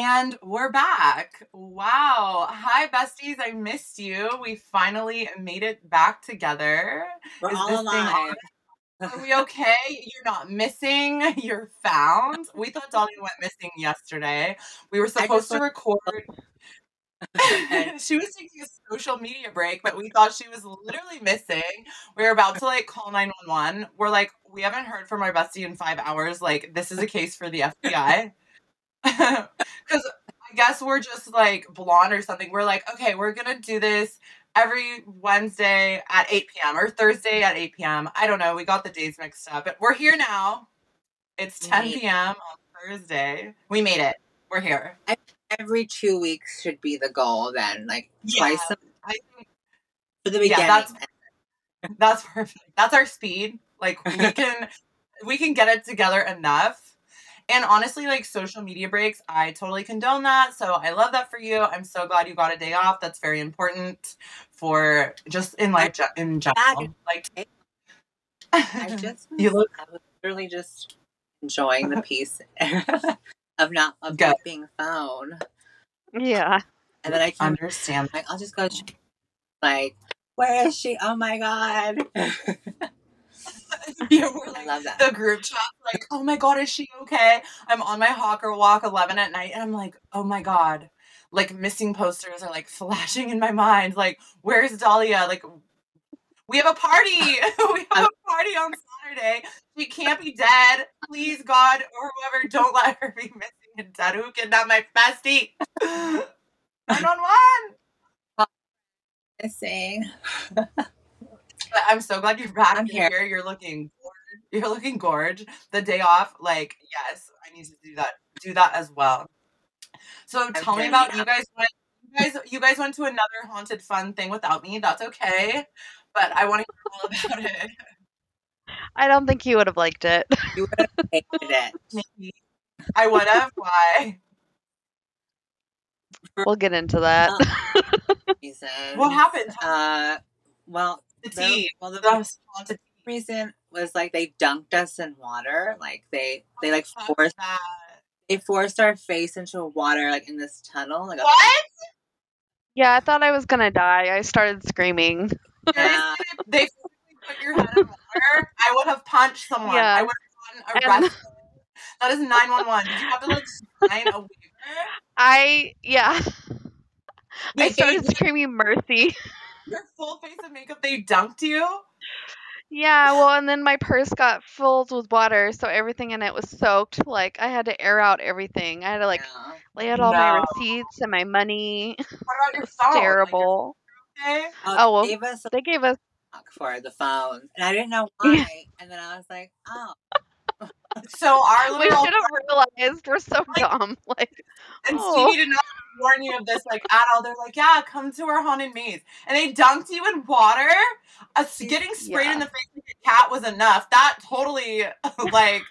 And we're back. Wow. Hi, besties. I missed you. We finally made it back together. We're Is all alive. Are we okay? You're not missing. You're found. We thought Dolly went missing yesterday. We were supposed to record. she was taking a social media break, but we thought she was literally missing. We were about to like call 911. We're like, we haven't heard from our bestie in five hours. Like, this is a case for the FBI. Because I guess we're just like blonde or something. We're like, okay, we're gonna do this every Wednesday at 8 p.m. or Thursday at 8 p.m. I don't know. We got the days mixed up. But we're here now. It's 10 p.m. on Thursday. We made it. We're here. every two weeks should be the goal then. Like Yeah. twice a, I think for the beginning. Yeah, that's- that's perfect. That's our speed. Like we can we can get it together enough. And honestly, like social media breaks, I totally condone that. So I love that for you. I'm so glad you got a day off. That's very important for just in life ge- in general. Like I just you look I was literally just enjoying the peace of not of Good. not being found. Yeah. And then I came understand. like I'll just go like where is she? Oh my god. yeah, we're I like love that. the group chat, like, oh my god, is she okay? I'm on my hawker walk 11 at night, and I'm like, oh my god, like missing posters are like flashing in my mind. Like, where's Dahlia? Like, we have a party. we have a party on Saturday. She can't be dead. Please, God or whoever, don't let her be missing and dead. Who kidnapped my bestie? 911. Missing. But I'm so glad you're back I'm here. here. You're looking gorge. You're looking gorge. The day off, like, yes, I need to do that. Do that as well. So tell me about you guys went you guys you guys went to another haunted fun thing without me. That's okay. But I want to hear all about it. I don't think you would have liked it. You would have hated it. I would have. Why? We'll get into that. Reason. What happened? Uh well The the, tea. well the The haunted reason was like they dunked us in water. Like they oh, they like forced that. they forced our face into water like in this tunnel. Like a, What? Yeah, I thought I was gonna die. I started screaming. Yeah. Seriously? They put your head in water. I would have punched someone. Yeah. I would have gotten arrested. That is 911. Did you have to like sign a waiver? I yeah. I started screaming mercy. your full face of makeup. They dunked you. Yeah, well, and then my purse got filled with water, so everything in it was soaked. Like I had to air out everything. I had to like yeah. lay out all my receipts and my money. What about your phone? Terrible. Like, you're okay? Oh, Oh, well, they gave us a They gave us for the phone, and I didn't know Yeah. why. And then I was like, oh, So our we should have realized we're so dumb. Like and Oh. Stevie did not warn you of this like at all. They're like, yeah, come to our haunted maze, and they dunked you in water. Us getting sprayed in the face with a cat was enough. That totally like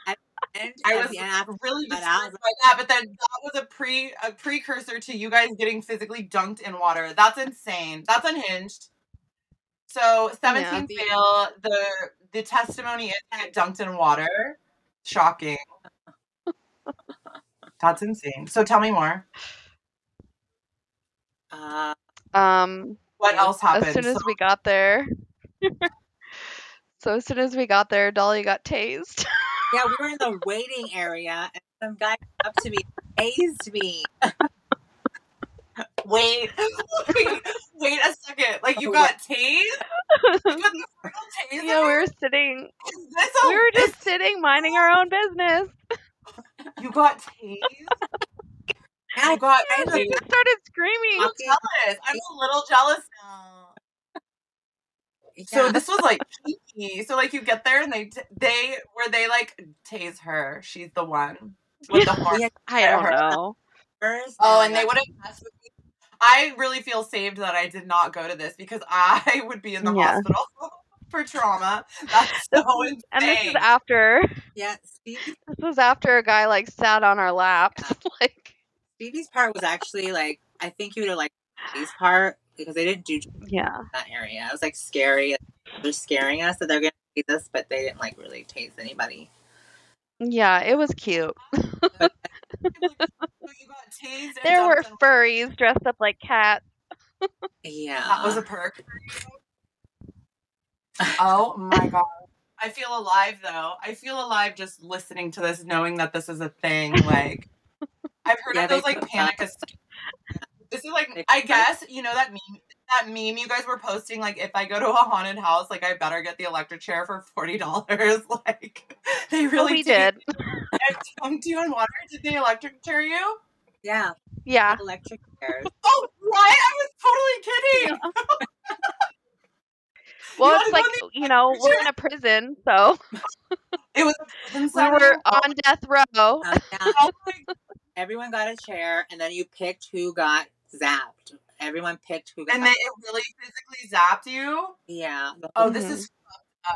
I was end really disturbed by that. But then that was a pre a precursor to you guys getting physically dunked in water. That's insane. That's unhinged. So seventeen Yeah. fail. The the testimony is get dunked in water. Shocking. That's insane. So tell me more. Uh, um What else happened? as soon as So- we got there So as soon as we got there, Dolly got tased. yeah, we were in the waiting area, and some guy came up to me, tased me. wait, wait, wait a second. Like you got tased? You got taser? yeah, we were sitting Is this a- we were just sitting minding our own business. You got tased? Oh yeah, You got I We just started screaming. I'm jealous. I'm a little jealous now. So this was like. So like you get there and they t- they were they like tase her. She's the one with the horn. Had I don't her. know. Oh, and they wouldn't mess with me. I really feel saved that I did not go to this because I would be in the Yeah. hospital for trauma. That's so insane. And this is after Yeah, this was after a guy like sat on our laps. like Stevie's part was actually like I think you would have liked Stevie's part because they didn't do yeah. that area. It was like scary. They're scaring us that they're gonna tase us, but they didn't like really tase anybody. Yeah, it was cute. so you got tased and There were dumped furries dressed up like cats. Yeah. that was a perk. Oh my god. I feel alive though. I feel alive just listening to this, knowing that this is a thing. Like I've heard Yeah, of those like panic that- This is like I guess you know that meme that meme you guys were posting like if I go to a haunted house like I better get the electric chair for forty dollars. Like they Well, really we take did. and dunked you in water? Did they electric chair you? Yeah. Yeah. Electric chairs. oh what? I was totally kidding Well, You it's like you know we're in a prison, so it was we were on death row. Oh Everyone got a chair, and then you picked who got zapped. Everyone picked who got. and then it really physically zapped you. yeah. the Oh, whole- this is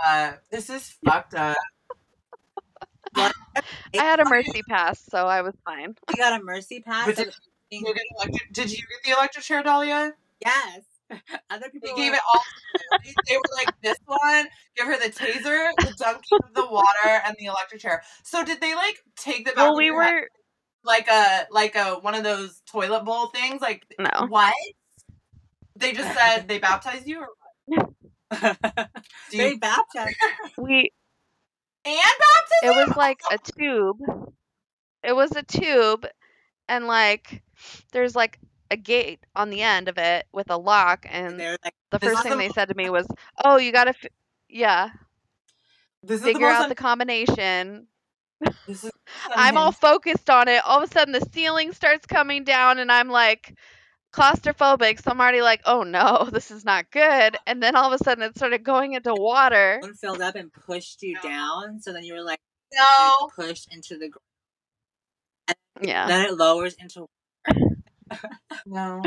uh, this is fucked up. I had a mercy pass, so I was fine. You got a mercy pass. But so did the- you get electric? Did you get the electric chair, Dahlia? yes. Other people They gave like, it all. They were like, this one, give her the taser, the dunking of the water, and the electric chair. So did they like take the Well, we head were like a like a one of those toilet bowl things? Like no. what? They just said they baptized you, or what? They baptized. We and baptism? it was like a tube. It was a tube, and like there's like a gate on the end of it with a lock, and They're like, the first thing the they said to me was, "Oh, you gotta, f- yeah, this figure the out the combination." is I'm all focused on it. All of a sudden, the ceiling starts coming down, and I'm like claustrophobic. So I'm already like, "Oh no, this is not good." And then all of a sudden, it started going into water. one filled up and pushed you down. So then you were like, no. pushed into the. gr- Yeah. Then it lowers into. No.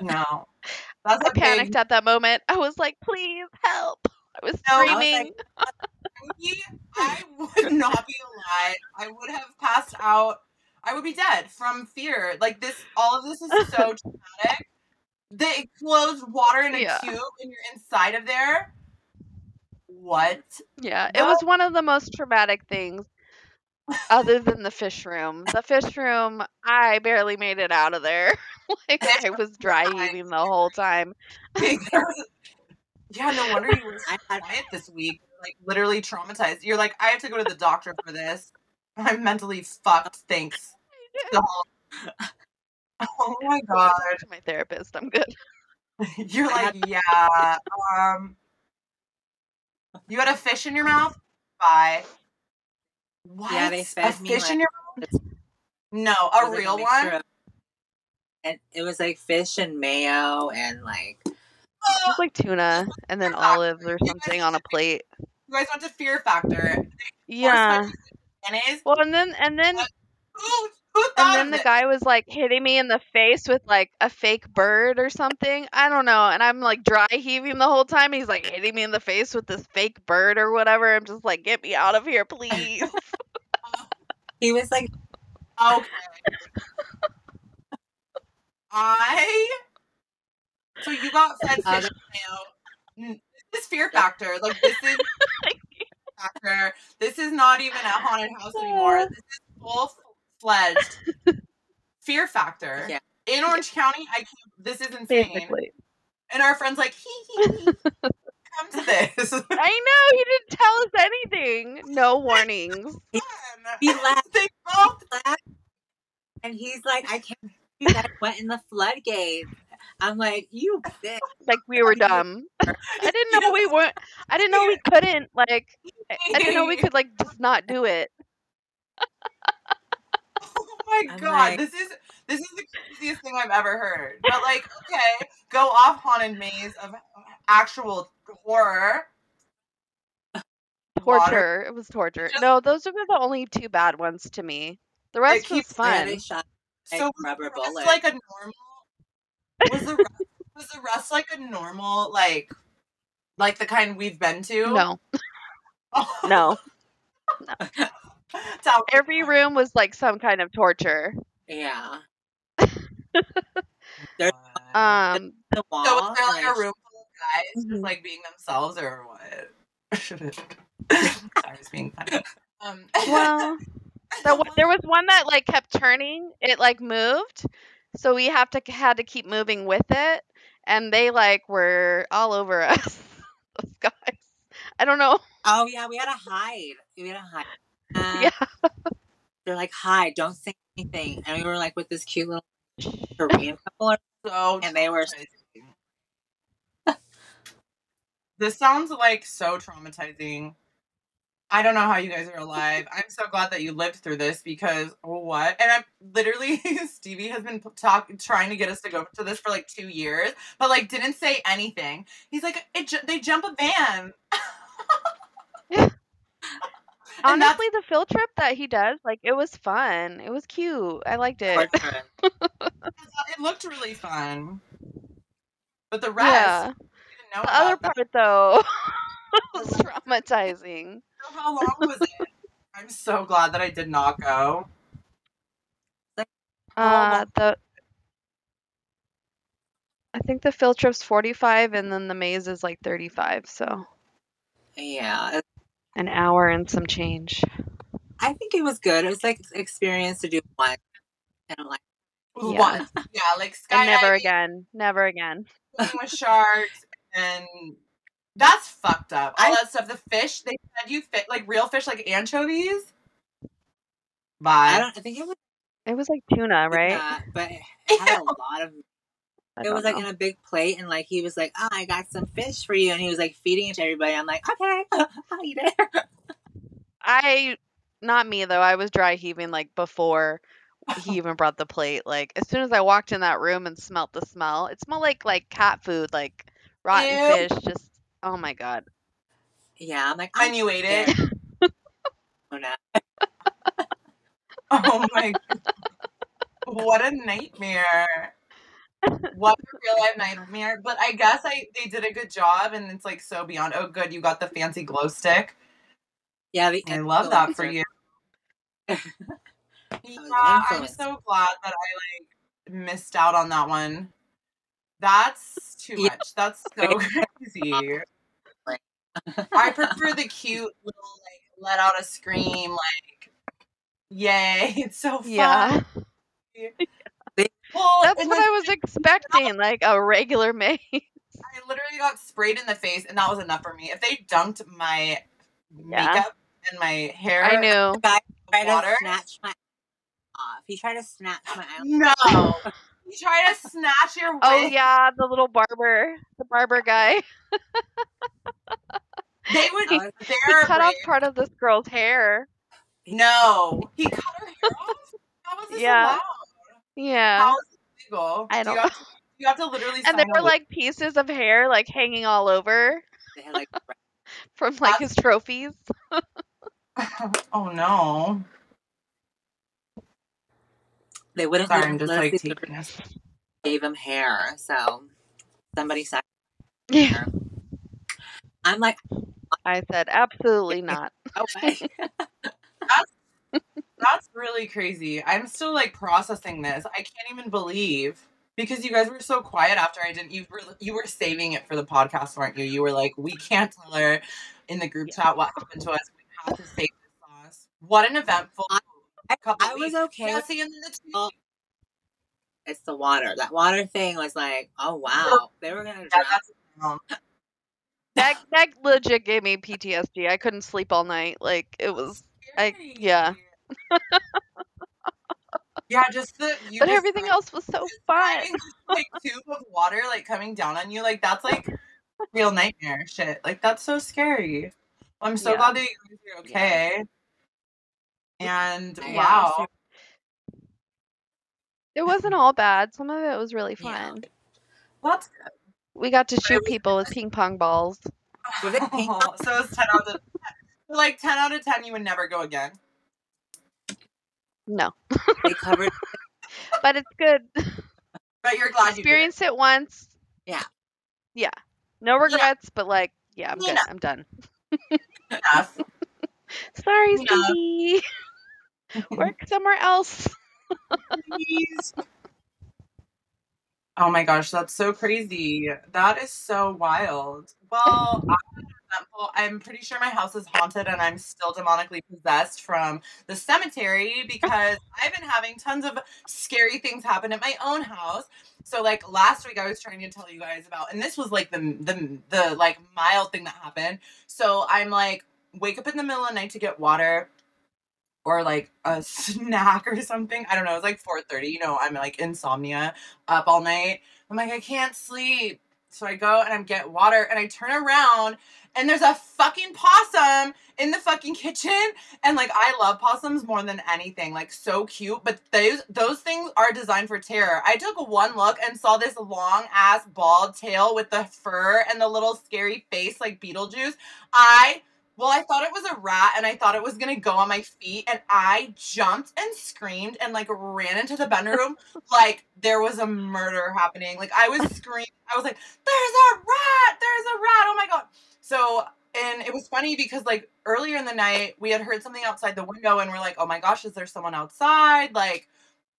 No. That's I a big panicked at that moment. I was like, "Please help!" I was No, I was screaming. I would not be alive. I would have passed out. I would be dead from fear. Like this, all of this is so traumatic. The enclosed water in a Yeah. cube and you're inside of there. What? Yeah, it was one of the most traumatic things other than the fish room. The fish room, I barely made it out of there. like I was dry heaving the whole time. yeah, no wonder you were so I had quiet this week. Like literally traumatized. You're like, I have to go to the doctor for this. I'm mentally fucked. Thanks. So- oh my god. To my therapist, I'm good. You're like, yeah. Um, you had a fish in your mouth. Bye. What? Yeah, they a fed me, fish in like, your mouth? No, a was, like, real mixture one. of- and it was like fish and mayo and like It was like tuna and then olives or something on a plate. You guys went to Fear Factor. Yeah. Well, and then and then Who, who and then the it? guy was like hitting me in the face with like a fake bird or something. I don't know. And I'm like dry heaving the whole time. He's like hitting me in the face with this fake bird or whatever. I'm just like, get me out of here, please. He was like Okay. I. So you got fed Uh, fish mayo. This is Fear Factor. Like this is Factor. This is not even a haunted house anymore. This is full fledged Fear Factor. Yeah. In Orange County, I can't. This is insane. Basically. And our friends like, hee hee hee. Come to this. I know he didn't tell us anything. No warnings. he Fun. laughed, They both laughed and he's like, I can't believe you guys went in the floodgate. I'm like, you bitch. Like we were dumb. I didn't know we weren't. I didn't know we couldn't. Like I I didn't know we could like just not do it. Oh my I'm god, like- this is this is the craziest thing I've ever heard. But like, okay, go off haunted maze of actual horror. Water. Torture. It was torture. Just- No, those were the only two bad ones to me. The rest was keeps- Yeah, fun. shot Like So was rubber the rest bullet. like a normal. Was the rest, was the rest like a normal like like the kind we've been to? No, Oh, no. Tell me. Every room was like some kind of torture. yeah. Um, The wall. so was there like a room full of guys Mhm. just like being themselves or what? Sorry, I was being funny. Um, well, The, there was one that like kept turning. It like moved, so we have to had to keep moving with it, and they like were all over us. Those guys. I don't know. Oh yeah, we had to hide. We had to hide. Uh, Yeah. They're like, hide, don't say anything. And we were like with this cute little Korean couple, so and they were this sounds like so traumatizing. I don't know how you guys are alive. I'm so glad that you lived through this because what? And I'm literally Stevie has been talk trying to get us to go to this for like two years, but like didn't say anything. He's like, it, ju- they jump a van. And that's- Honestly, the field trip that he does, like, it was fun. It was cute. I liked it. It looked really fun, but the rest, Yeah. Didn't know The other about that. part, though, was traumatizing. How long was it? I'm so glad that I did not go. Uh, the I think the field trip's 45 and then the maze is like 35, so Yeah, an hour and some change. I think it was good. It was like experience to do one, and I'm like, Yeah. Once. Yeah, like And never again. Never again. with sharks, and that's fucked up. All I- that stuff. The fish, they said you fit like real fish, like anchovies. Bye. I don't. I think it was It was like tuna, right? uh, but it had a lot of. I It was like know. in a big plate, and like he was like, "Oh, I got some fish for you," and he was like feeding it to everybody. I'm like, "Okay, I'll eat it." I not me though. I was dry heaving like before he even brought the plate. Like as soon as I walked in that room and smelt the smell, it smelled like like cat food, like rotten Ew. fish. Just oh my god. Yeah, I'm like, And I'm you ate it. scared. Oh, no. Oh my god. What a nightmare. What a real life nightmare. But I guess I they did a good job and it's like so beyond oh good, you got the fancy glow stick. Yeah, the I love that for you. Oh, yeah, I'm so glad that I like missed out on that one. That's too Yeah. much. That's so crazy. I prefer the cute little like let out a scream like yay. It's so fun. Yeah. Well, That's what the- I was expecting, like a regular maze. I literally got sprayed in the face and that was enough for me. If they dunked my Yeah. makeup and my hair I knew. in tried to water. snatch my off. He tried to snatch my eyelash. No. you try to snatch your oh, wig. Oh yeah, the little barber, the barber guy. They would oh, I was- He they're cut off part of this girl's hair. No. He cut her hair off? How is this Yeah. allowed? Yeah. How is it legal? I Do you don't have to, you have to literally And there sign were a like pieces of hair like hanging all over They had like from like his trophies. Oh no. they wouldn't Sorry, let, I'm just let us like leave taking the- this. gave him hair. So somebody said Yeah. I'm like, I said absolutely not. okay. That's really crazy. I'm still like processing this. I can't even believe because you guys were so quiet after I didn't. You were you were saving it for the podcast, weren't you? You were like, we can't tell her in the group chat what happened to us. We have to save this sauce. What an eventful I- couple I was weeks. okay with- Jesse and the two. Oh, it's the water. That water thing was like, oh wow, they were gonna Yeah, drown. that's That that legit gave me PTSD. I couldn't sleep all night. Like it was I- yeah. Yeah, just the you but just, everything like, else was so fun. like tube of water like coming down on you like that's like real nightmare shit like that's so scary i'm so Yeah. glad that you're okay and Yeah. wow It wasn't all bad. Some of it was really Yeah. fun. that's We got to shoot people with ping pong balls. Was it pink? good so it's 10 out of like 10 out of 10 you would never go again No. They covered. But it's good. but you're glad Experience it once. Yeah. Yeah. No regrets, but like, yeah, I'm good. I'm done. you enough Sorry, Enough. Stevie. Work somewhere else. Oh my gosh, that's so crazy. That is so wild. Well, I I'm pretty sure my house is haunted and I'm still demonically possessed from the cemetery because I've been having tons of scary things happen at my own house. So like last week I was trying to tell you guys about and this was like the the the like mild thing that happened. So I'm like wake up in the middle of the night to get water or like a snack or something. I don't know. It's like 4:30. You know, I'm like insomnia up all night. I'm like I can't sleep. So I go and I get water and I turn around and there's a fucking possum in the fucking kitchen and like I love possums more than anything. Like so cute, but those those things are designed for terror. I took one look and saw this long ass bald tail with the fur and the little scary face like Beetlejuice. I well, I thought it was a rat and I thought it was gonna go on my feet and I jumped and screamed and like ran into the bedroom like there was a murder happening. Like I was screaming, I was like, There's a rat, there's a rat, oh my god. So and it was funny because like earlier in the night we had heard something outside the window and we're like, Oh my gosh, is there someone outside? Like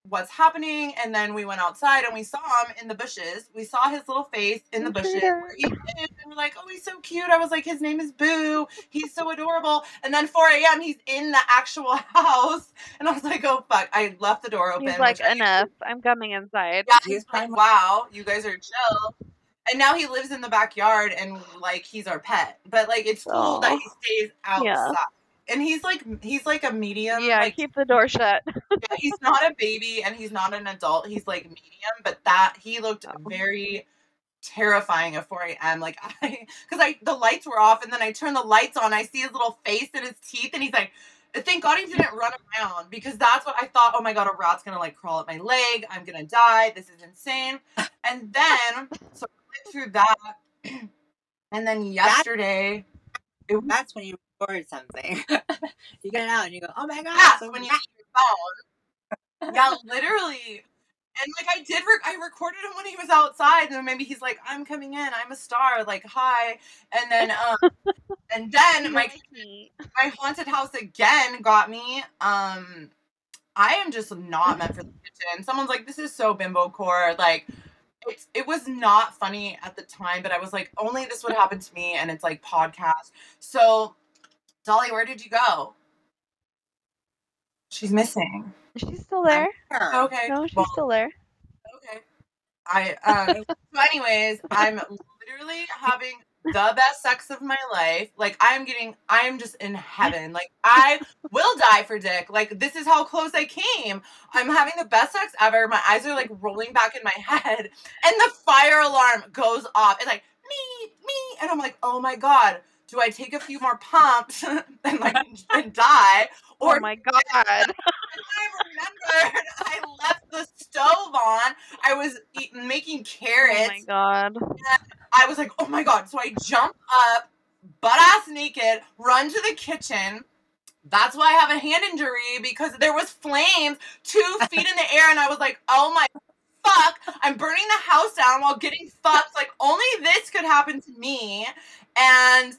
what's happening? And then we went outside and we saw him in the bushes. We saw his little face in the bushes he lived, and we're like oh he's so cute. I was like his name is boo. He's so adorable. And then 4 a.m he's in the actual house. And i was like oh fuck. I left the door open He's like, I- enough. I'm coming inside. yeah he's like wow you guys are chill and now he lives in the backyard and like he's our pet but like it's cool that he stays outside Yeah. and he's like he's like a medium Yeah, like keep the door shut. he's not a baby and he's not an adult. He's like medium, but that he looked Oh. very terrifying at 4 a.m. Like I, because I the lights were off and then I turn the lights on. I see his little face and his teeth, and he's like. Thank God he didn't run around because that's what I thought. Oh my God, a rat's gonna like crawl up my leg. I'm gonna die. This is insane. And then, so through that. And then yesterday, it That's when you record something. you get it out and you go, oh my god. Yeah, so when you bad." your phone. Yeah, literally. And like I did, rec- I recorded him when he was outside, and maybe he's like, "I'm coming in, I'm a star," like hi. And then, um, and then my my haunted house again got me. Um, I am just not meant for the kitchen. Someone's like, "This is so bimbo core," like. It's, it was not funny at the time, but I was like, only this would happen to me, and it's like podcast. So, Dolly, where did you go? She's missing. She's still there. Okay. No, she's well, still there. Okay. I um so anyways, I'm literally having the best sex of my life. Like I'm getting I'm just in mm. heaven. Like I will die for dick. Like this is how close I came. I'm having the best sex ever. My eyes are like rolling back in my head and the fire alarm goes off. It's like me, me and I'm like, "Oh my god, do I take a few more pumps and like and die or oh my god. I remembered I left the stove on. I was eat- making carrots. Oh my god. I was like, oh my god. So I jump up, butt ass naked, run to the kitchen. That's why I have a hand injury because there was flames two feet in the air, and I was like, oh my fuck, I'm burning the house down while getting fucked. Like only this could happen to me. And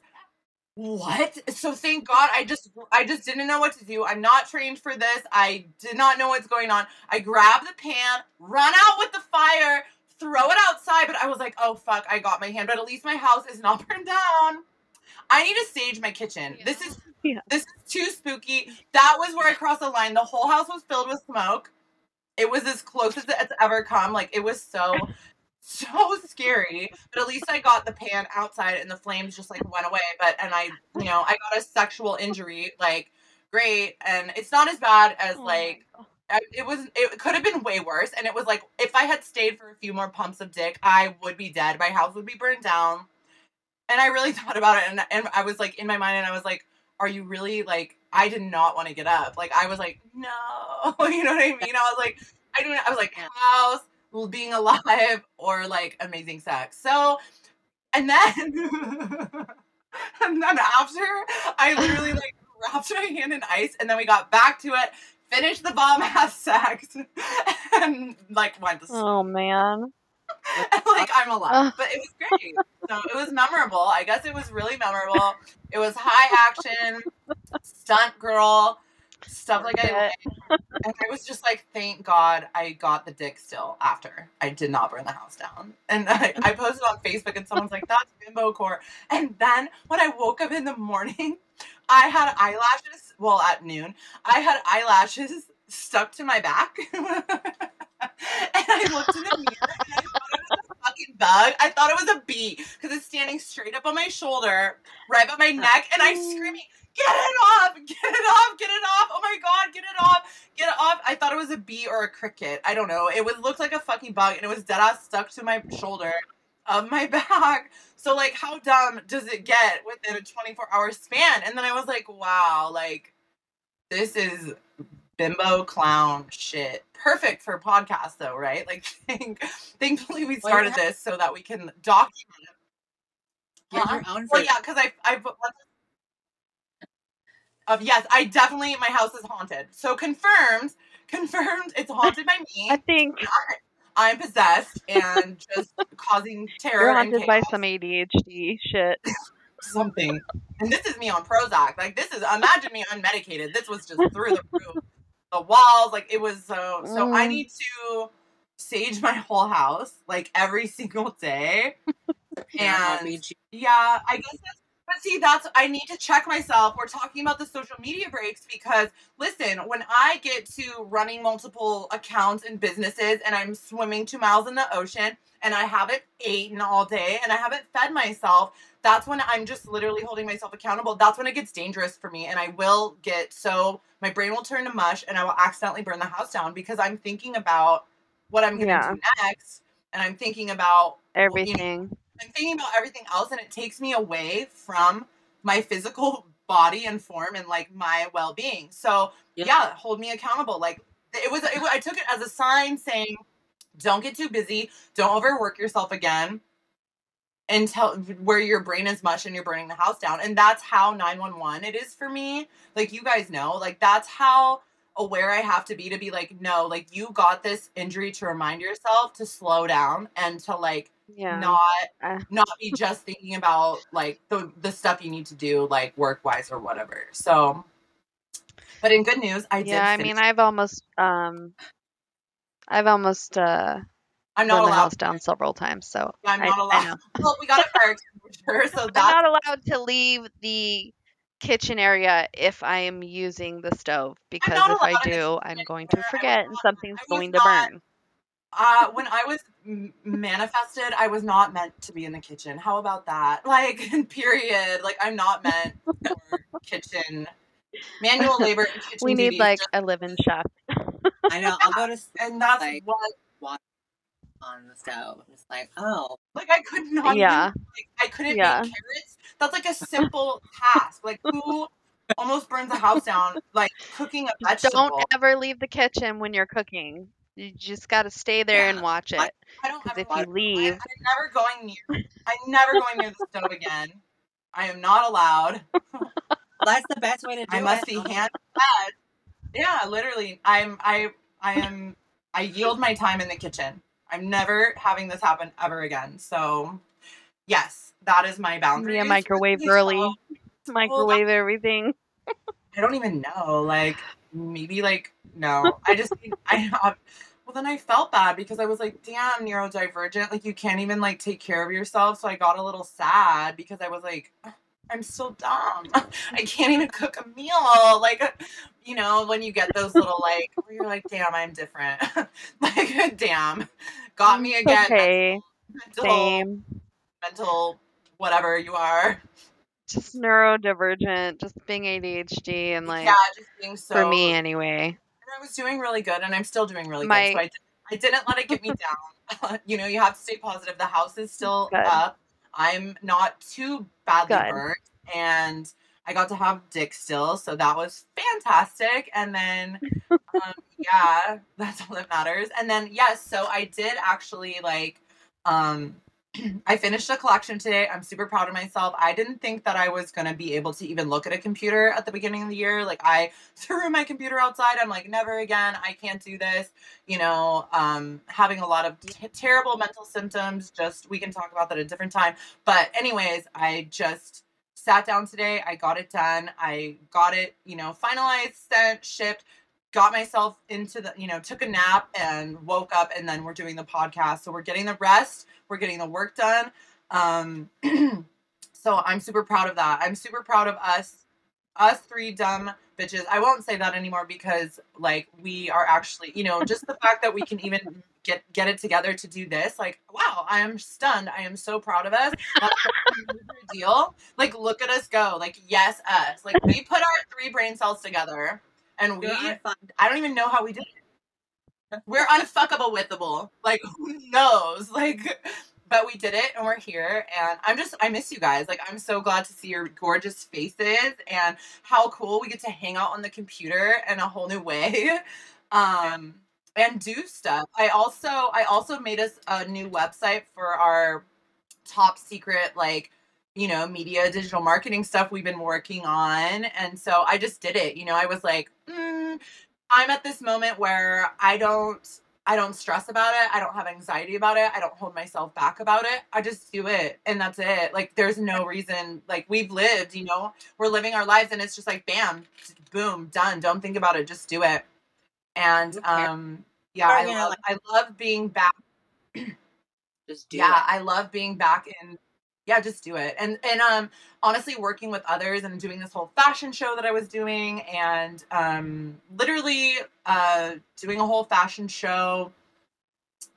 what? So thank God I just I just didn't know what to do. I'm not trained for this. I did not know what's going on. I grab the pan, run out with the fire, throw it outside, but I was like, "Oh fuck, I got my hand, but at least my house is not burned down." I need to stage my kitchen. This is Yeah. this is too spooky. That was where I crossed the line. The whole house was filled with smoke. It was as close as it's ever come. Like it was so so scary. But at least I got the pan outside and the flames just like went away. But and I, you know, I got a sexual injury. Like great, and it's not as bad as Oh like I- it was. It could have been way worse. And it was like if I had stayed for a few more pumps of dick, I would be dead. My house would be burned down. And I really thought about it, and and I was like in my mind, and I was like, "Are you really like?" I did not want to get up. Like I was like, "No," you know what I mean? I was like, I don't. I was like, house, being alive, or like amazing sex. So, and then, and then after, I literally like wrapped my hand in ice, and then we got back to it, finished the bomb ass sex, and like went to sleep. Oh man. like I'm alive. But it was great. So it was memorable. I guess it was really memorable. It was high action, stunt girl. Stuff like I And I was just like, thank God I got the dick still after. I did not burn the house down. And I, I posted on Facebook and someone's like, that's bimbo core. And then when I woke up in the morning, I had eyelashes, well, at noon, I had eyelashes stuck to my back. and I looked in the mirror and I thought it was a fucking bug. I thought it was a bee because it's standing straight up on my shoulder, right by my neck, and I'm screaming, Get it off! Get it off! Get it off! Oh my god, get it off! Get it off! I thought it was a bee or a cricket. I don't know. It would look like a fucking bug and it was dead ass stuck to my shoulder of my back. So like how dumb does it get within a 24 hour span? And then I was like, wow, like this is bimbo clown shit. Perfect for podcast though, right? Like think, thankfully we Well, started this so that we can document it. Get Huh? your own Well, yeah, because I, I, of yes, I definitely my house is haunted. So confirmed, confirmed, it's haunted by me. I think I'm possessed and just causing terror you're and haunted by some ADHD shit. something. And this is me on Prozac. Like this is imagine me unmedicated. This was just through the roof, the walls. Like it was so. So I Mm. need to sage my whole house like every single day. And- Yeah, I guess that's. But see, that's I need to check myself. We're talking about the social media breaks because listen, when I get to running multiple accounts and businesses and I'm swimming two miles in the ocean and I haven't eaten all day and I haven't fed myself, that's when I'm just literally holding myself accountable. That's when it gets dangerous for me and I will get so my brain will turn to mush and I will accidentally burn the house down because I'm thinking about what I'm going to Yeah. do next and I'm thinking about Everything. I'm thinking about everything else and it takes me away from my physical body and form and like my well-being. So, Yeah. yeah, hold me accountable. Like it was, it I took it as a sign saying don't get too busy, don't overwork yourself again until where your brain is mush and you're burning the house down. And that's how 911 it is for me. Like you guys know, like that's how aware I have to be to be like, no, like you got this injury to remind yourself to slow down and to like Yeah. not Uh. not be just thinking about like the the stuff you need to do like work wise or whatever. So but in good news, I did yeah, I mean, I've almost, um, I've almost uh, I'm not the allowed house down several times, so I'm not I allowed. know. well, we got a fire extinguisher, so I'm not allowed to leave the kitchen area if I am using the stove because if I the do, I'm going to forget and something's I going to not- burn. Uh when I was manifested, I was not meant to be in the kitchen. How about that? Like period. Like I'm not meant for kitchen manual labor and kitchen We need duties, like just- a live-in chef. I know. I'll go to sleep and that's like- what on the stove. It's like, oh, like I could not even Yeah. like, I couldn't Yeah. make carrots. That's like a simple task. Like who almost burns a house down like cooking a vegetable? Don't ever leave the kitchen when you're cooking. You just got to stay there and watch it. I don't Because ever if want- you leave, I, I'm never going near. I'm never going near the stove again. I am not allowed. that's the best way to do I it. I must be hand fed. Yeah, literally. I'm. I. I am. I yield my time in the kitchen. I'm never having this happen ever again. So, yes, that is my boundary. yeah, microwave early, microwave everything. I don't even know. Like maybe like no. I just I have. Well, then I felt bad because I was like, damn, neurodivergent. Like you can't even like take care of yourself. So I got a little sad because I was like, I'm still dumb. I can't even cook a meal. Like, you know, when you get those little like, where you're like, damn, I'm different. like, damn, got me again. Okay, Mental, same. mental, whatever you are. Just neurodivergent, just being ADHD, and like yeah, just being so. for me anyway. I was doing really good, and I'm still doing really My- good. So I, did, I didn't let it get me down. you know, you have to stay positive. The house is still Good. up. I'm not too badly Good. burnt, and I got to have Dick still, so that was fantastic. And then, um, yeah, that's all that matters. And then, yes, so I did actually like. Um, I finished a collection today. I'm super proud of myself. I didn't think that I was going to be able to even look at a computer at the beginning of the year. Like I threw my computer outside. I'm like, never again. I can't do this. You know, um, having a lot of terrible mental symptoms. Just we can talk about that at a different time. But anyways, I just sat down today. I got it done. I got it, you know, finalized, sent, shipped. Got myself into the, you know, took a nap and woke up, and then we're doing the podcast. So we're getting the rest. We're getting the work done. Um, so I'm super proud of that. I'm super proud of us, us three dumb bitches. I won't say that anymore because like we are actually, you know, just the fact that we can even get get it together to do this, like, wow, I am stunned. I am so proud of us. That's a deal. Like, look at us go. Like, yes, us. Like we put our three brain cells together and we I don't even know how we did it. We're unfuckable withable. Like who knows? Like but we did it and we're here and I'm just I miss you guys. Like I'm so glad to see your gorgeous faces and how cool we get to hang out on the computer in a whole new way. Um and do stuff. I also I also made us a new website for our top secret like you know media digital marketing stuff we've been working on and so i just did it you know i was like mm, i'm at this moment where i don't i don't stress about it. I don't have anxiety about it. I don't hold myself back about it. I just do it and that's it. Like there's no reason like we've lived you know? We're living our lives and it's just like bam boom done. Don't think about it. Just do it. And um yeah i love i love being back Just do yeah it. i love being back in yeah just do it. And and um honestly working with others and doing this whole fashion show that i was doing and um literally uh doing a whole fashion show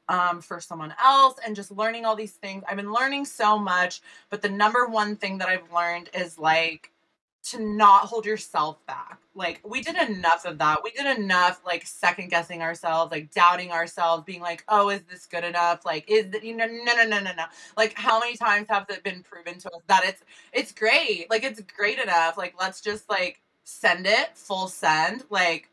um for someone else and just learning all these things. I've been learning so much but the number one thing that i've learned is like to not hold yourself back. Like we did enough of that. We did enough like second guessing ourselves, like doubting ourselves, being like, "Oh, is this good enough? Like is that you know no no no no no." Like how many times have it been proven to us that it's it's great. Like it's great enough. Like let's just like send it full send. Like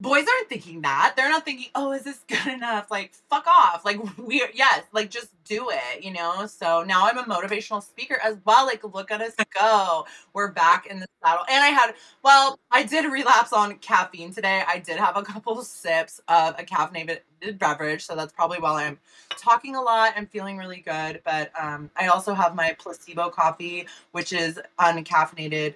boys aren't thinking that. They're not thinking, "Oh, is this good enough?" Like fuck off. Like we yes, like just do it, you know? So now I'm a motivational speaker as well. Like look at us go we're back in the saddle. And I had, well, I did relapse on caffeine today. I did have a couple sips of a caffeinated beverage, so that's probably why I'm talking a lot and feeling really good. But um, I also have my placebo coffee, which is uncaffeinated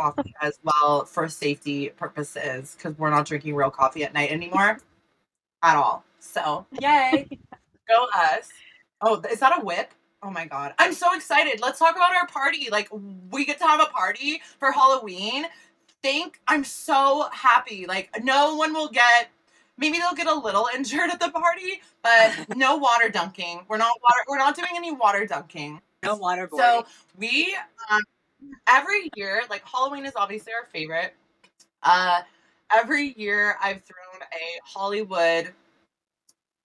coffee as well for safety purposes because we're not drinking real coffee at night anymore at all. So, yay, go us. Oh, is that a whip? Oh my god. I'm so excited. Let's talk about our party. Like we get to have a party for Halloween. Think I'm so happy. Like no one will get maybe they'll get a little injured at the party, but no water dunking. We're not water we're not doing any water dunking. No waterboarding. So we um, every year, like Halloween is obviously our favorite. Uh, every year I've thrown a Hollywood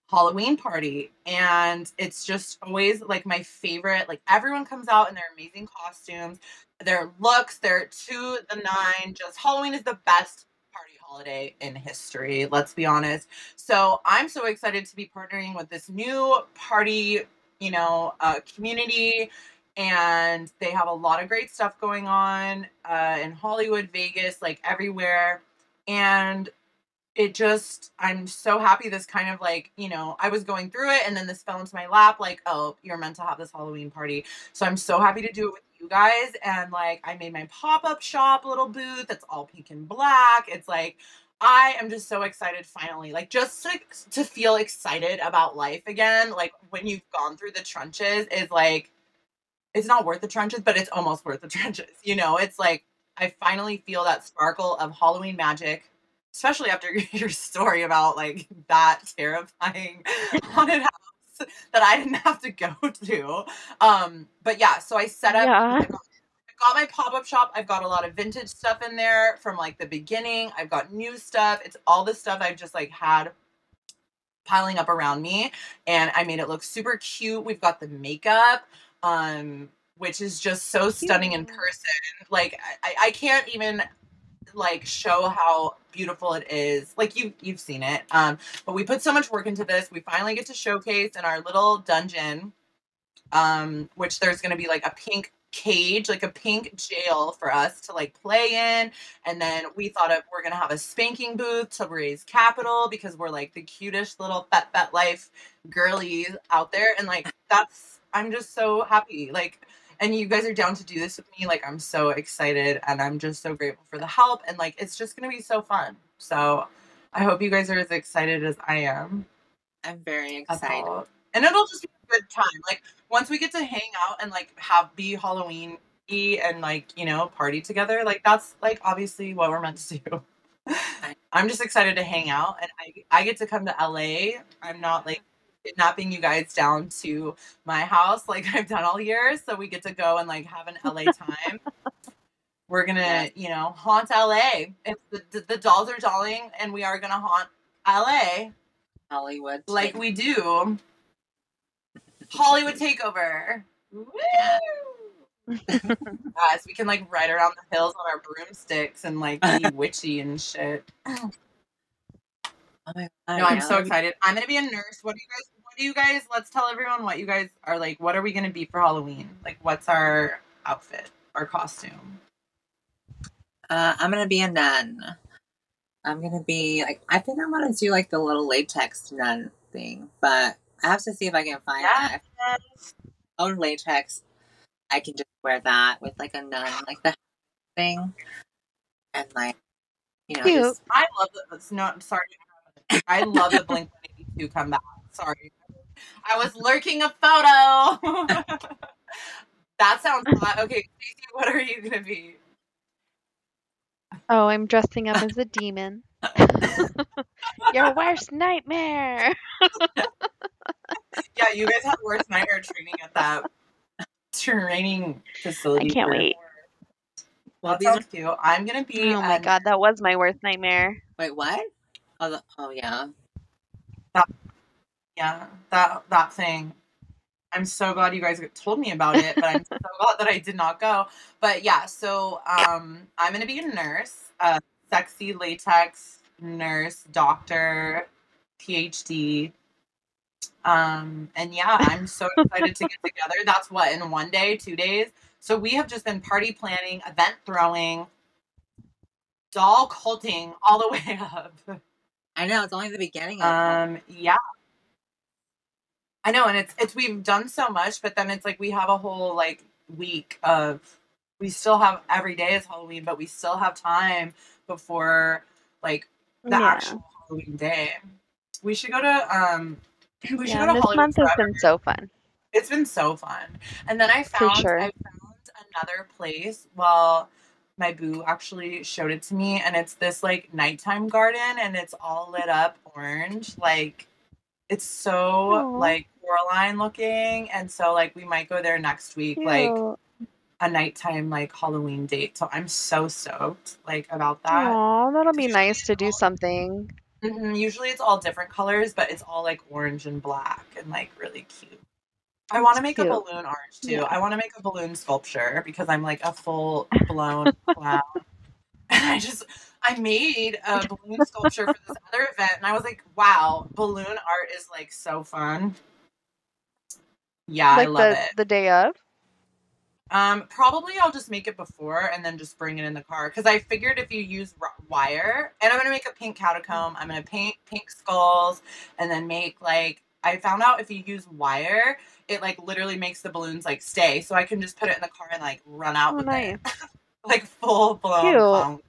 Halloween party, and it's just always like my favorite. Like everyone comes out in their amazing costumes, their looks, they're to the nine. Just Halloween is the best party holiday in history. Let's be honest. So I'm so excited to be partnering with this new party, you know, uh, community and they have a lot of great stuff going on uh, in Hollywood, Vegas, like everywhere. And it just, I'm so happy this kind of like, you know, I was going through it and then this fell into my lap, like, oh, you're meant to have this Halloween party. So I'm so happy to do it with you guys. And like, I made my pop up shop little booth that's all pink and black. It's like, I am just so excited finally. Like just to, to feel excited about life again, like when you've gone through the trenches is like it's not worth the trenches, but it's almost worth the trenches. You know, it's like I finally feel that sparkle of Halloween magic, especially after your story about like that terrifying haunted house that I didn't have to go to. Um, but yeah, so I set up. Yeah. I got, my pop up shop. I've got a lot of vintage stuff in there from like the beginning. I've got new stuff. It's all the stuff I've just like had piling up around me and I made it look super cute. We've got the makeup um which is just so stunning in person. Like I, I can't even like show how beautiful it is. Like you you've seen it. Um but we put so much work into this. We finally get to showcase in our little dungeon um which there's going to be like a pink cage, like a pink jail for us to like play in. And then we thought of we're gonna have a spanking booth to raise capital because we're like the cutest little fat fat life girlies out there. And like that's I'm just so happy. Like and you guys are down to do this with me, like I'm so excited and I'm just so grateful for the help and like it's just gonna be so fun. So I hope you guys are as excited as I am. I'm very excited. About, and it'll just be a good time. Like once we get to hang out and like have be Halloween and like, you know, party together, like that's like obviously what we're meant to do. I'm just excited to hang out and I I get to come to LA. I'm not like kidnapping you guys down to my house like I've done all year. So we get to go and like have an LA time. We're gonna, Yes. you know, haunt LA. It's the, the the dolls are dolling, and we are gonna haunt LA Hollywood. like take- we do. Hollywood takeover. Woo! yes, we can like ride around the hills on our broomsticks and like be witchy and shit. Oh my. No, I'm so excited. I'm gonna be a nurse. What do you guys? What do you guys? Let's tell everyone what you guys are like. What are we gonna be for Halloween? Like, what's our outfit, our costume? Uh, I'm gonna be a nun. I'm gonna be like I think I want to do like the little latex nun thing, but I have to see if I can find that. If own latex, I can just wear that with like a nun, like the thing, and like you know, Cute. just, I love the. it's No, sorry. I love the Blink 182 comeback. Sorry, I was lurking a photo. that sounds hot. Okay, Stacey, what are you gonna be? Oh, I'm dressing up as a demon. Your worst nightmare. Yeah, you guys had worst nightmare training at that training facility. I can't wait. well, That these are, sounds cute. I'm gonna be. Oh my a- god, that was my worst nightmare. wait, what? Oh, the, oh yeah. Yeah, that that thing. I'm so glad you guys told me about it, but I'm so glad that I did not go. But yeah, so um, I'm gonna be a nurse, a sexy latex nurse, doctor, PhD. Um, and yeah, I'm so excited to get together. That's what in one day, two days. So we have just been party planning, event throwing, doll culting all the way up. I know it's only the beginning. Of Um, yeah. I know, and it's it's we've done so much, but then it's like we have a whole like week of we still have every day is Halloween, but we still have time before like the yeah. actual Halloween day. We should go to um we should yeah, go to this Hollywood month has been so fun. It's been so fun. And then I found sure. I found another place. Well, my boo actually showed it to me and it's this like nighttime garden and it's all lit up orange. Like it's so Aw. like Coraline looking. And so like we might go there next week, like a nighttime like Halloween date. So I'm so stoked like about that. Oh, that'll be nice to do something. Mhm, Usually it's all different colors, but it's all like orange and black and like really cute. I want to make a balloon orange too. Yeah. I want to make a balloon sculpture because I'm like a full blown clown. And I just I made a balloon sculpture for this other event and I was like, wow, balloon art is like so fun. Yeah, I like love the it. the day of. Um, probably I'll just make it before and then just bring it in the car because I figured if you use r- wire, and I'm gonna make a pink catacomb. I'm gonna paint pink skulls and then make like I found out if you use wire, it like literally makes the balloons like stay. So I can just put it in the car and like run out Oh, with nice. it, like full blown.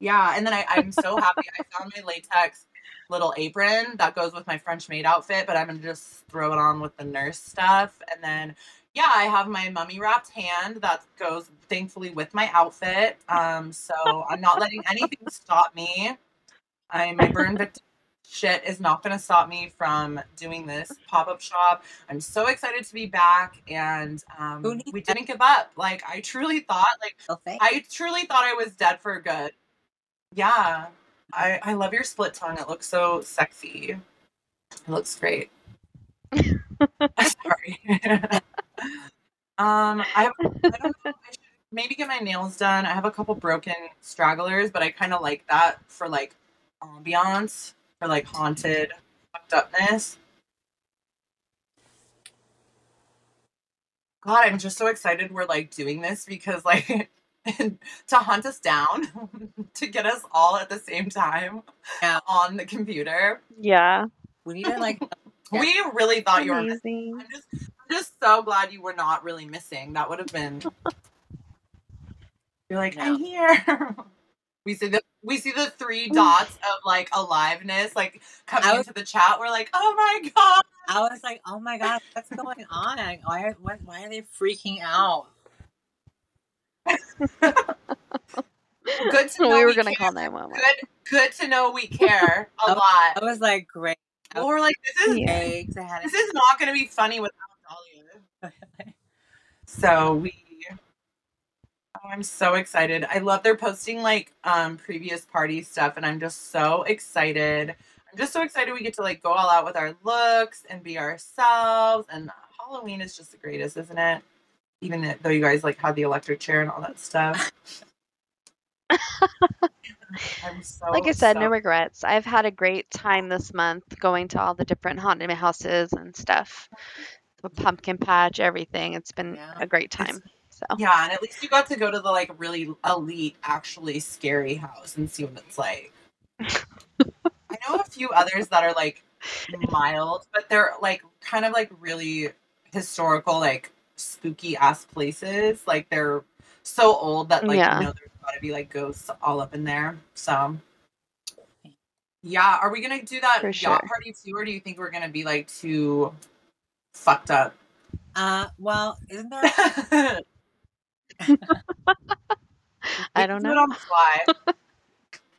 Yeah, and then I, I'm so happy I found my latex little apron that goes with my French maid outfit, but I'm gonna just throw it on with the nurse stuff. And then yeah, I have my mummy wrapped hand that goes thankfully with my outfit. Um, so I'm not letting anything stop me. I my burn victim shit is not gonna stop me from doing this pop-up shop. I'm so excited to be back and um we didn't give up. Like I truly thought like Oh, I truly thought I was dead for good. Yeah. I, I love your split tongue. It looks so sexy. It looks great. Sorry. um, I, have, I don't know. I should maybe get my nails done. I have a couple broken stragglers, but I kind of like that for like ambiance, for like haunted fucked upness. God, I'm just so excited we're like doing this because like to hunt us down, to get us all at the same time Yeah. on the computer. Yeah. We need to like Yeah. We really thought you were. missing. I'm just, I'm just so glad you were not really missing. That would have been. You're like, I'm here. we see the we see the three mm. dots of like aliveness, like coming was- into the chat. We're like, oh my god. I was like, oh my god, what's going on? Why are what, why are they freaking out? Good to know we were we gonna care. call nine one one. Good, good to know we care a lot. I was like, great. Well, we're like, this is Yeah. Eggs. This is not going to be funny without Dahlia. So we. Oh, I'm so excited. I love they're posting like um previous party stuff, and I'm just so excited. I'm just so excited we get to like go all out with our looks and be ourselves. And Halloween is just the greatest, isn't it? Even though you guys like had the electric chair and all that stuff. So Like I said, so no regrets. I've had a great time this month going to all the different haunted houses and stuff. The pumpkin patch, everything. It's been Yeah. a great time. So Yeah, and at least you got to go to the like really elite, actually scary house and see what it's like. I know a few others that are like mild, but they're like kind of like really historical, like spooky ass places. Like they're so old that like Yeah. you know there's gotta be like ghosts all up in there. So yeah, are we gonna do that For yacht sure. party too, or do you think we're gonna be like too fucked up? Uh, well, isn't there? I don't Do it know. on the fly.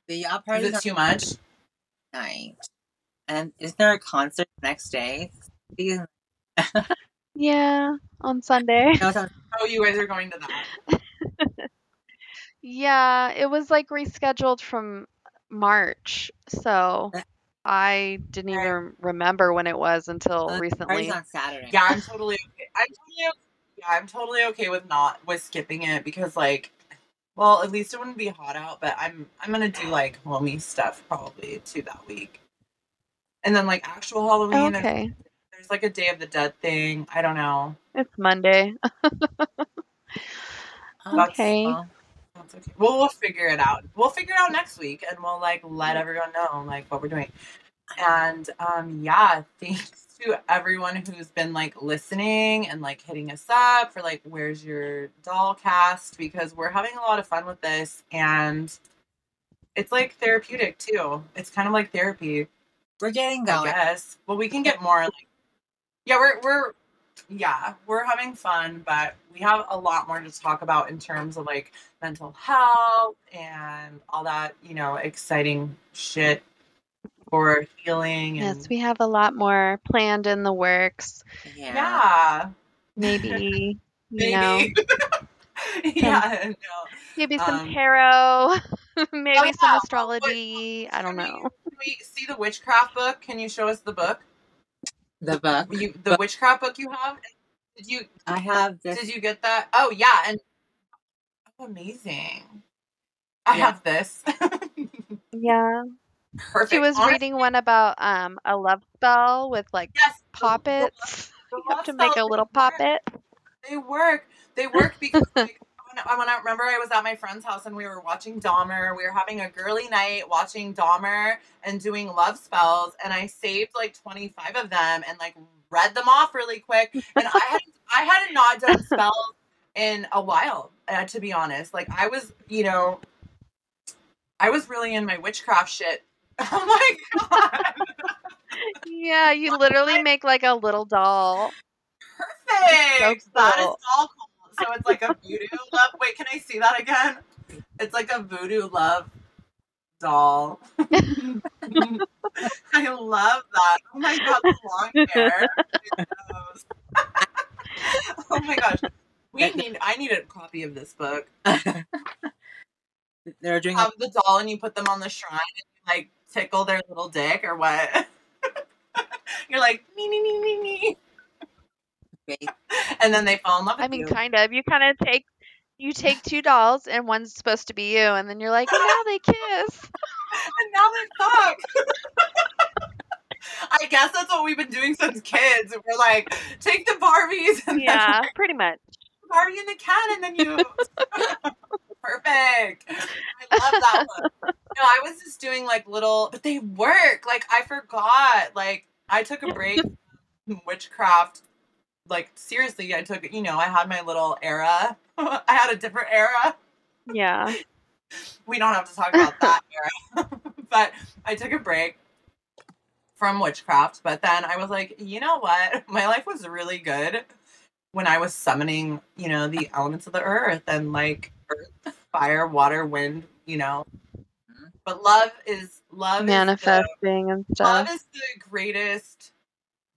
The yacht Is party it too much? night, and isn't there a concert the next day? Because- Yeah, on Sunday. No, it's on- Oh, you guys are going to that. Yeah, it was like rescheduled from March. So Uh, I didn't Right. even remember when it was until the recently. party's on Saturday. Yeah, I'm totally okay. I'm totally okay. Yeah, I'm totally okay with not with skipping it because like well, at least it wouldn't be hot out, but I'm I'm gonna do like homey stuff probably too that week. And then like actual Halloween there's- Okay. There's like a Day of the Dead thing. I don't know. It's Monday. That's- Okay. Well, That's okay. Well, we'll figure it out. We'll figure it out next week, and we'll like let everyone know like what we're doing. And um, yeah, thanks to everyone who's been like listening and like hitting us up for like where's your doll cast because we're having a lot of fun with this, and it's like therapeutic too. It's kind of like therapy, we're getting I going. guess. Well, we can get more like yeah, we're we're yeah, we're having fun, but we have a lot more to talk about in terms of like mental health and all that, you know, exciting shit for healing and Yes, we have a lot more planned in the works. Yeah. yeah, Maybe, you maybe. know, yeah, no. maybe some Um, tarot, maybe Oh, some yeah. astrology. I don't know. Can we see the witchcraft book? Can you show us the book? The book. You the witchcraft book you have? Did you I have this. Did you get that? Oh yeah, and oh, amazing. I Yeah. have this. Yeah. Perfect. She was Honestly, reading one about um a love spell with like yes, the- poppets. the You have to make a little they work. poppet. They work. They work because like when I, remember I was at my friend's house and we were watching Dahmer. We were having a girly night watching Dahmer and doing love spells, and I saved like twenty five of them and like read them off really quick. And I had I had not done spells in a while, uh, to be honest. Like I was, you know, I was really in my witchcraft shit. Oh my god! Yeah, you literally make like a little doll. Perfect. So That is cool. So it's like a voodoo love. Wait, can I see that again? It's like a voodoo love doll. I love that. Oh my god, the long hair. Oh my gosh. We need I need a copy of this book. They're doing Have the doll and you put them on the shrine and you like tickle their little dick or what? You're like me me me me me and then they fall in love with I mean, you. kind of. You kind of take you take two dolls and one's supposed to be you, and then you're like, and now they kiss. and now they fuck. I guess that's what we've been doing since kids. We're like, take the Barbies and Yeah, then pretty much. Barbie and the cat, and then you. Perfect. I love that one. No, I was just doing like little, but they work. Like I forgot. Like I took a break from witchcraft like seriously, I took you know I had my little era. I had a different era. Yeah. We don't have to talk about that era, but I took a break from witchcraft. But then I was like, you know what? My life was really good when I was summoning, you know, the elements of the earth and like earth, fire, water, wind, you know. Mm-hmm. But love is love is the- Manifesting and love stuff. is the greatest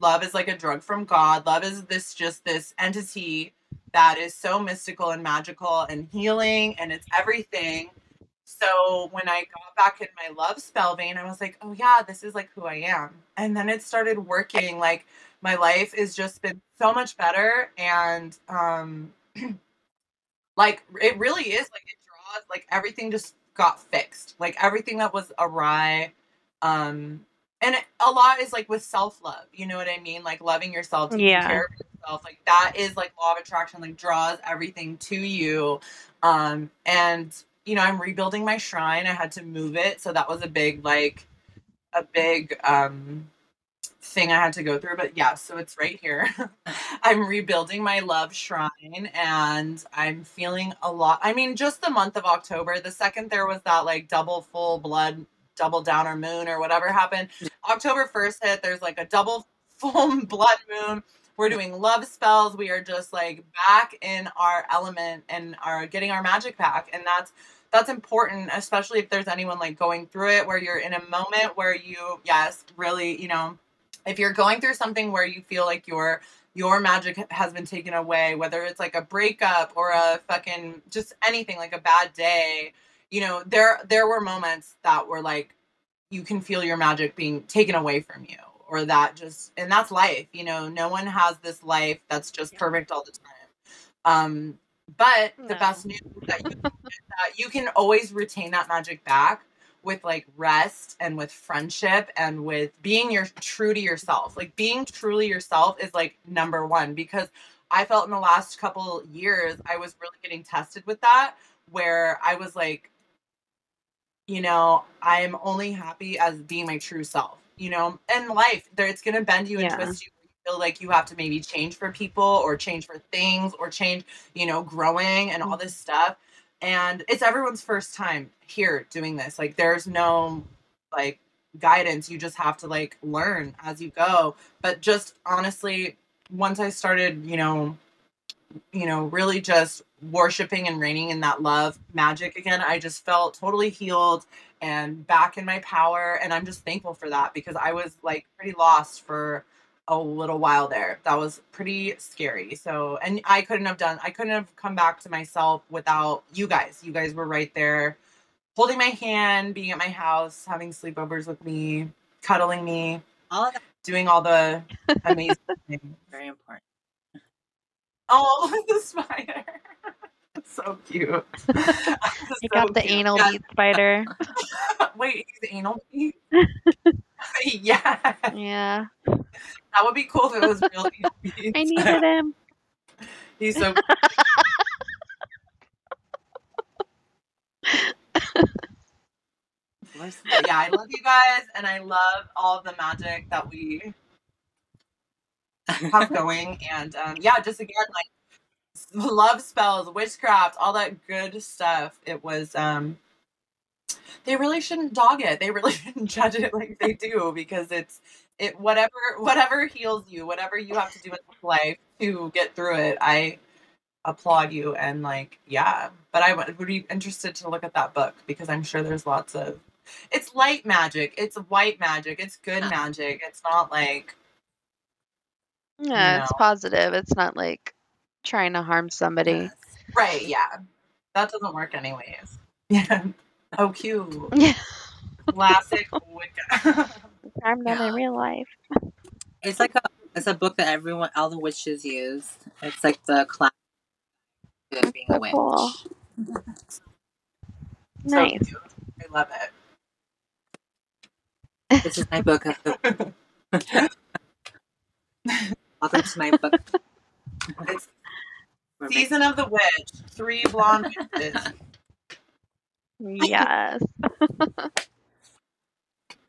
love is like a drug from god. Love is this just this entity that is so mystical and magical and healing and it's everything. So when i got back in my love spell vein i was like oh yeah this is like who i am. And then it started working. Like my life has just been so much better and um like it really is like it draws like everything just got fixed. Like everything that was awry um and a lot is like with self-love you know what i mean? Like loving yourself taking Yeah. care of yourself like that is like law of attraction like draws everything to you. Um and you know i'm rebuilding my shrine. I had to move it so that was a big like a big um thing i had to go through. But yeah so it's right here. I'm rebuilding my love shrine and i'm feeling a lot i mean just the month of october the second there was that like double full blood double downer moon or whatever happened. October 1st hit there's like a double full blood moon. We're doing love spells. We are just like back in our element and are getting our magic back and that's that's important especially if there's anyone like going through it where you're in a moment where you yes really you know if you're going through something where you feel like your your magic has been taken away whether it's like a breakup or a fucking just anything like a bad day you know there there were moments that were like you can feel your magic being taken away from you or that just and that's life you know no one has this life that's just perfect all the time. Um but the best news is that you, that you can always retain that magic back with like rest and with friendship and with being your true to yourself. Like being truly yourself is like number one because i felt in the last couple years i was really getting tested with that where i was like you know i'm only happy as being my true self you know and life there it's going to bend you and Yeah. twist you you feel like you have to maybe change for people or change for things or change you know growing and all mm. this stuff and it's everyone's first time here doing this like there's no like guidance you just have to like learn as you go but just honestly once i started you know you know really just worshiping and reigning in that love magic again. I just felt totally healed and back in my power and i'm just thankful for that because i was like pretty lost for a little while there. That was pretty scary. So and i couldn't have done i couldn't have come back to myself without you guys. You guys were right there holding my hand being at my house having sleepovers with me cuddling me All of that. doing all the amazing things. Very important. Oh, the spider. so cute. You got the anal Yeah. bead spider. Wait, he's anal bead? yeah. Yeah. That would be cool if it was real anal beads. I needed him. He's so yeah, I love you guys and I love all the magic that we have going. And um, yeah, just again, like love spells, witchcraft, all that good stuff. It was um they really shouldn't dog it. They really shouldn't judge it like they do because it's it whatever whatever heals you, whatever you have to do in life to get through it. I applaud you and like yeah, but I would would be interested to look at that book because I'm sure there's lots of it's light magic, it's white magic, it's good magic. It's not like Yeah, it's know. positive. It's not like trying to harm somebody. Yes. right, yeah. That doesn't work anyways. Yeah. Oh cute. Yeah. Classic Wicca. Harm them in real life. It's like a it's a book that everyone all the witches use. It's like the class of being a So witch. cool. So Nice. cute. I love it. This is my book of the Welcome to my book. It's Season of the Witch. Three blonde witches. Yes.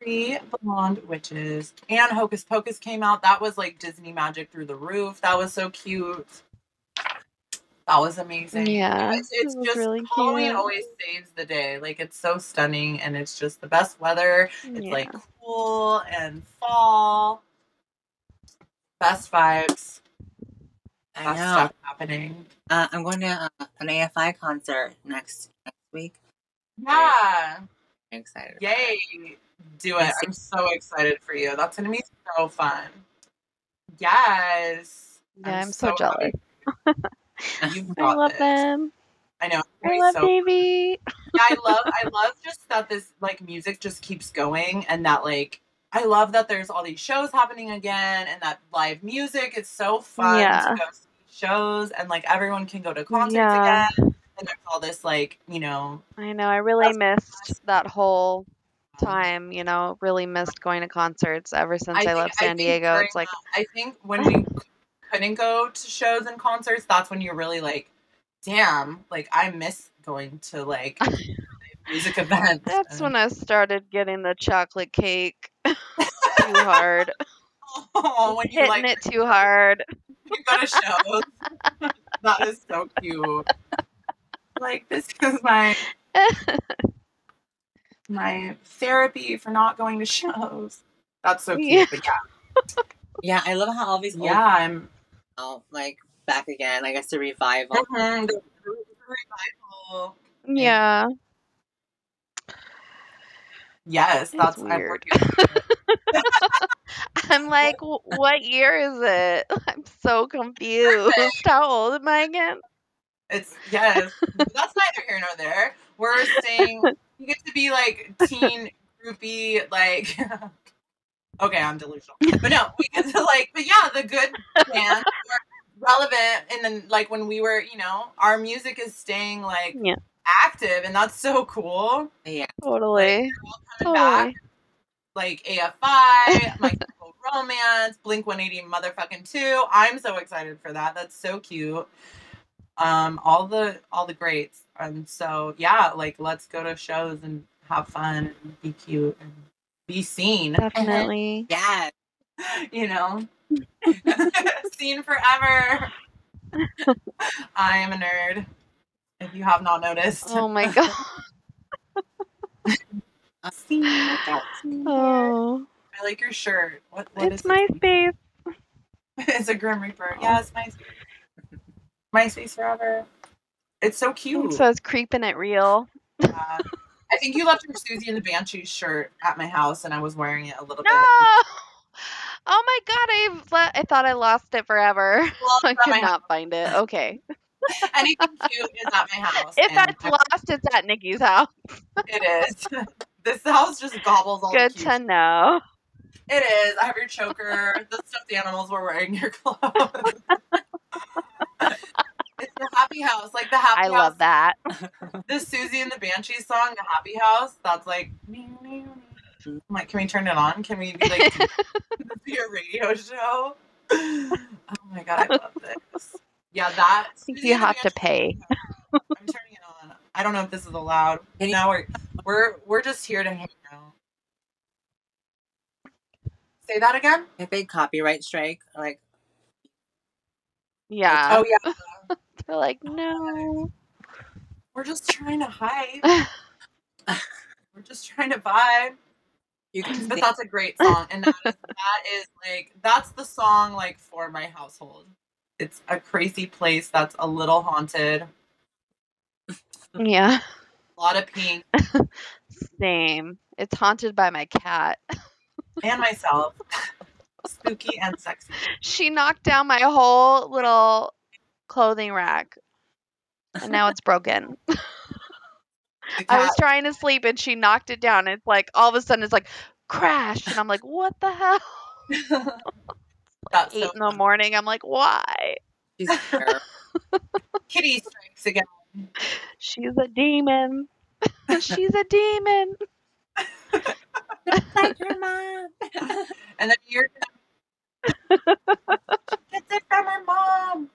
Three Blonde Witches. And Hocus Pocus came out. That was like Disney magic through the roof. That was so cute. That was amazing. Yeah, It's, it's it just really Halloween cute. always saves the day. Like it's so stunning and it's just the best weather. It's yeah. like cool and fall. Best vibes. I Best know. stuff happening. Uh, I'm going to uh, an AFI concert next next week. Yeah. I'm excited. Yay. Do it. I'm so excited for you. That's gonna be so fun. Yes. yeah, I'm, so, jealous. happy You've I love this. them. I know. I love so Davey. yeah, I love I love just that this like music just keeps going and that like I love that there's all these shows happening again and that live music is so fun Yeah. to go see shows and like everyone can go to concerts Yeah. again and there's all this like, you know, I know. I really missed that whole time. You know, really missed going to concerts ever since I, think- left San think Diego. It's like, I think when we couldn't go to shows and concerts, that's when you're really like, damn, like I miss going to like music events. that's and- when I started getting the chocolate cake too hard, oh, when you hitting like it too hard. you go to shows. that is so cute. Like this is my my therapy for not going to shows. That's so cute. Yeah. But yeah, Yeah, I love how all these old yeah, I'm now, like back again. I guess the revival. Mhm, the, the revival. yeah. Yes, that's I'm weird. it. I'm like, what year is it? I'm so confused. How old am I again? It's yes. That's neither here nor there. We're saying you get to be like teen groupie, like okay, I'm delusional. But no, we get to like but yeah, the good bands were relevant and then like when we were, you know, our music is staying like Yeah. Active and that's so cool. Yeah, Totally. Coming back. Totally. Like AFI, My Chemical Romance, Blink 180 motherfucking 2. I'm so excited for that. That's so cute. Um, all the all the greats. And so yeah, like let's go to shows and have fun and be cute and be seen. Definitely. yeah. You know? seen forever. I am a nerd. If you have not noticed. Oh my god. Look. Oh, I like your shirt. What what it's is it? MySpace. it's a Grim Reaper. Yeah, it's MySpace. MySpace forever. It's so cute. It says creeping it real. Yeah. I think you left your Siouxsie and the Banshee shirt at my house, and I was wearing it a little No. bit. Oh my god, I le- I thought I lost it forever. I could my not find it. Okay. Anything cute is at my house. If that's I- lost, it's at Nikki's house. it is. this house just gobbles all Good the to know. It is. I have your choker. the stuffed animals were wearing your clothes. it's the happy house, like the happy house. I house. love that. the Siouxsie and the Banshees song, the Happy House. That's like. I'm like, can we turn it on? Can we be like be a radio show? Oh my god, I love this. Yeah, that. I think Siouxsie you have to pay. I'm turning it on. I don't know if this is allowed. Can you- No, we're we're we're just here to hang out. Say that again. A big copyright strike. Like, Yeah. Oh yeah, They're like, no. we're just trying to hype. We're just trying to vibe. you can But that's a great song, and that is, that is like that's the song like for my household. It's a crazy place that's a little haunted. Yeah. A lot of pink Same. It's haunted by my cat. and myself. Spooky and sexy. She knocked down my whole little clothing rack. And now it's broken. I was trying to sleep and she knocked it down. It's like all of a sudden it's like crash. And I'm like, what the hell? That's Eight so in the morning. I'm like, why? she's. Kitty strikes again. She's a demon. She's a demon. like her mom. And then you're gets it from her mom.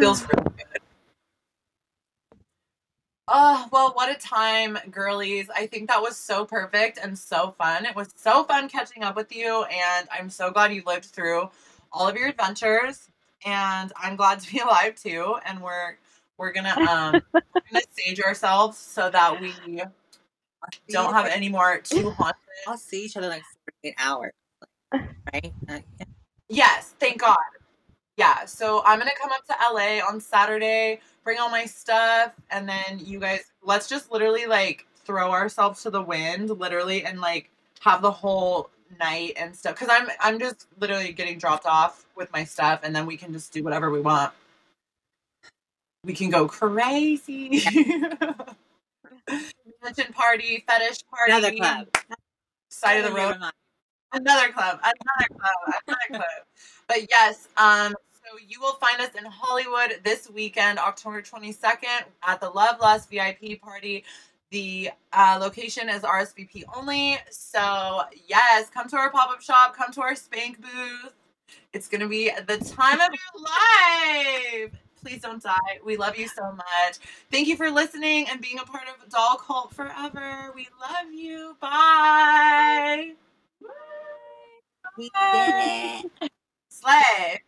Feels really good. Oh, well, what a time, girlies. I think that was so perfect and so fun. It was so fun catching up with you, and I'm so glad you lived through all of your adventures. And I'm glad to be alive too. And we're we're gonna um we're gonna sage ourselves so that we don't have any more too haunted. I'll see each other like 48 hours, right? Uh, yeah. Yes, thank God. Yeah, so I'm gonna come up to LA on Saturday, bring all my stuff, and then you guys let's just literally like throw ourselves to the wind, literally, and like have the whole night and stuff. Cause I'm I'm just literally getting dropped off with my stuff, and then we can just do whatever we want. We can go crazy. Religion party, fetish party, Another club. side of the road another club, another club, another club. But yes, um, so you will find us in Hollywood this weekend, October 22nd, at the Love Lust VIP party. The uh, location is RSVP only. So, yes, come to our pop up shop, come to our spank booth. It's going to be the time of your life. Please don't die. We love you so much. Thank you for listening and being a part of Doll Cult forever. We love you. Bye. We did it. Slay.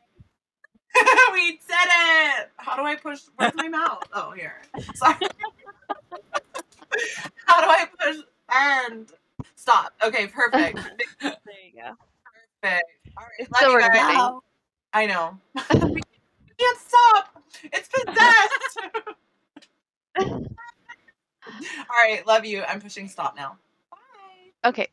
we did it. How do I push? Where's my mouth? Oh, here. Sorry. How do I push end? Stop. Okay, perfect. There you go. Perfect. All right. It's you guys. I know. we can't stop. It's possessed. All right. Love you. I'm pushing stop now. Bye. Okay.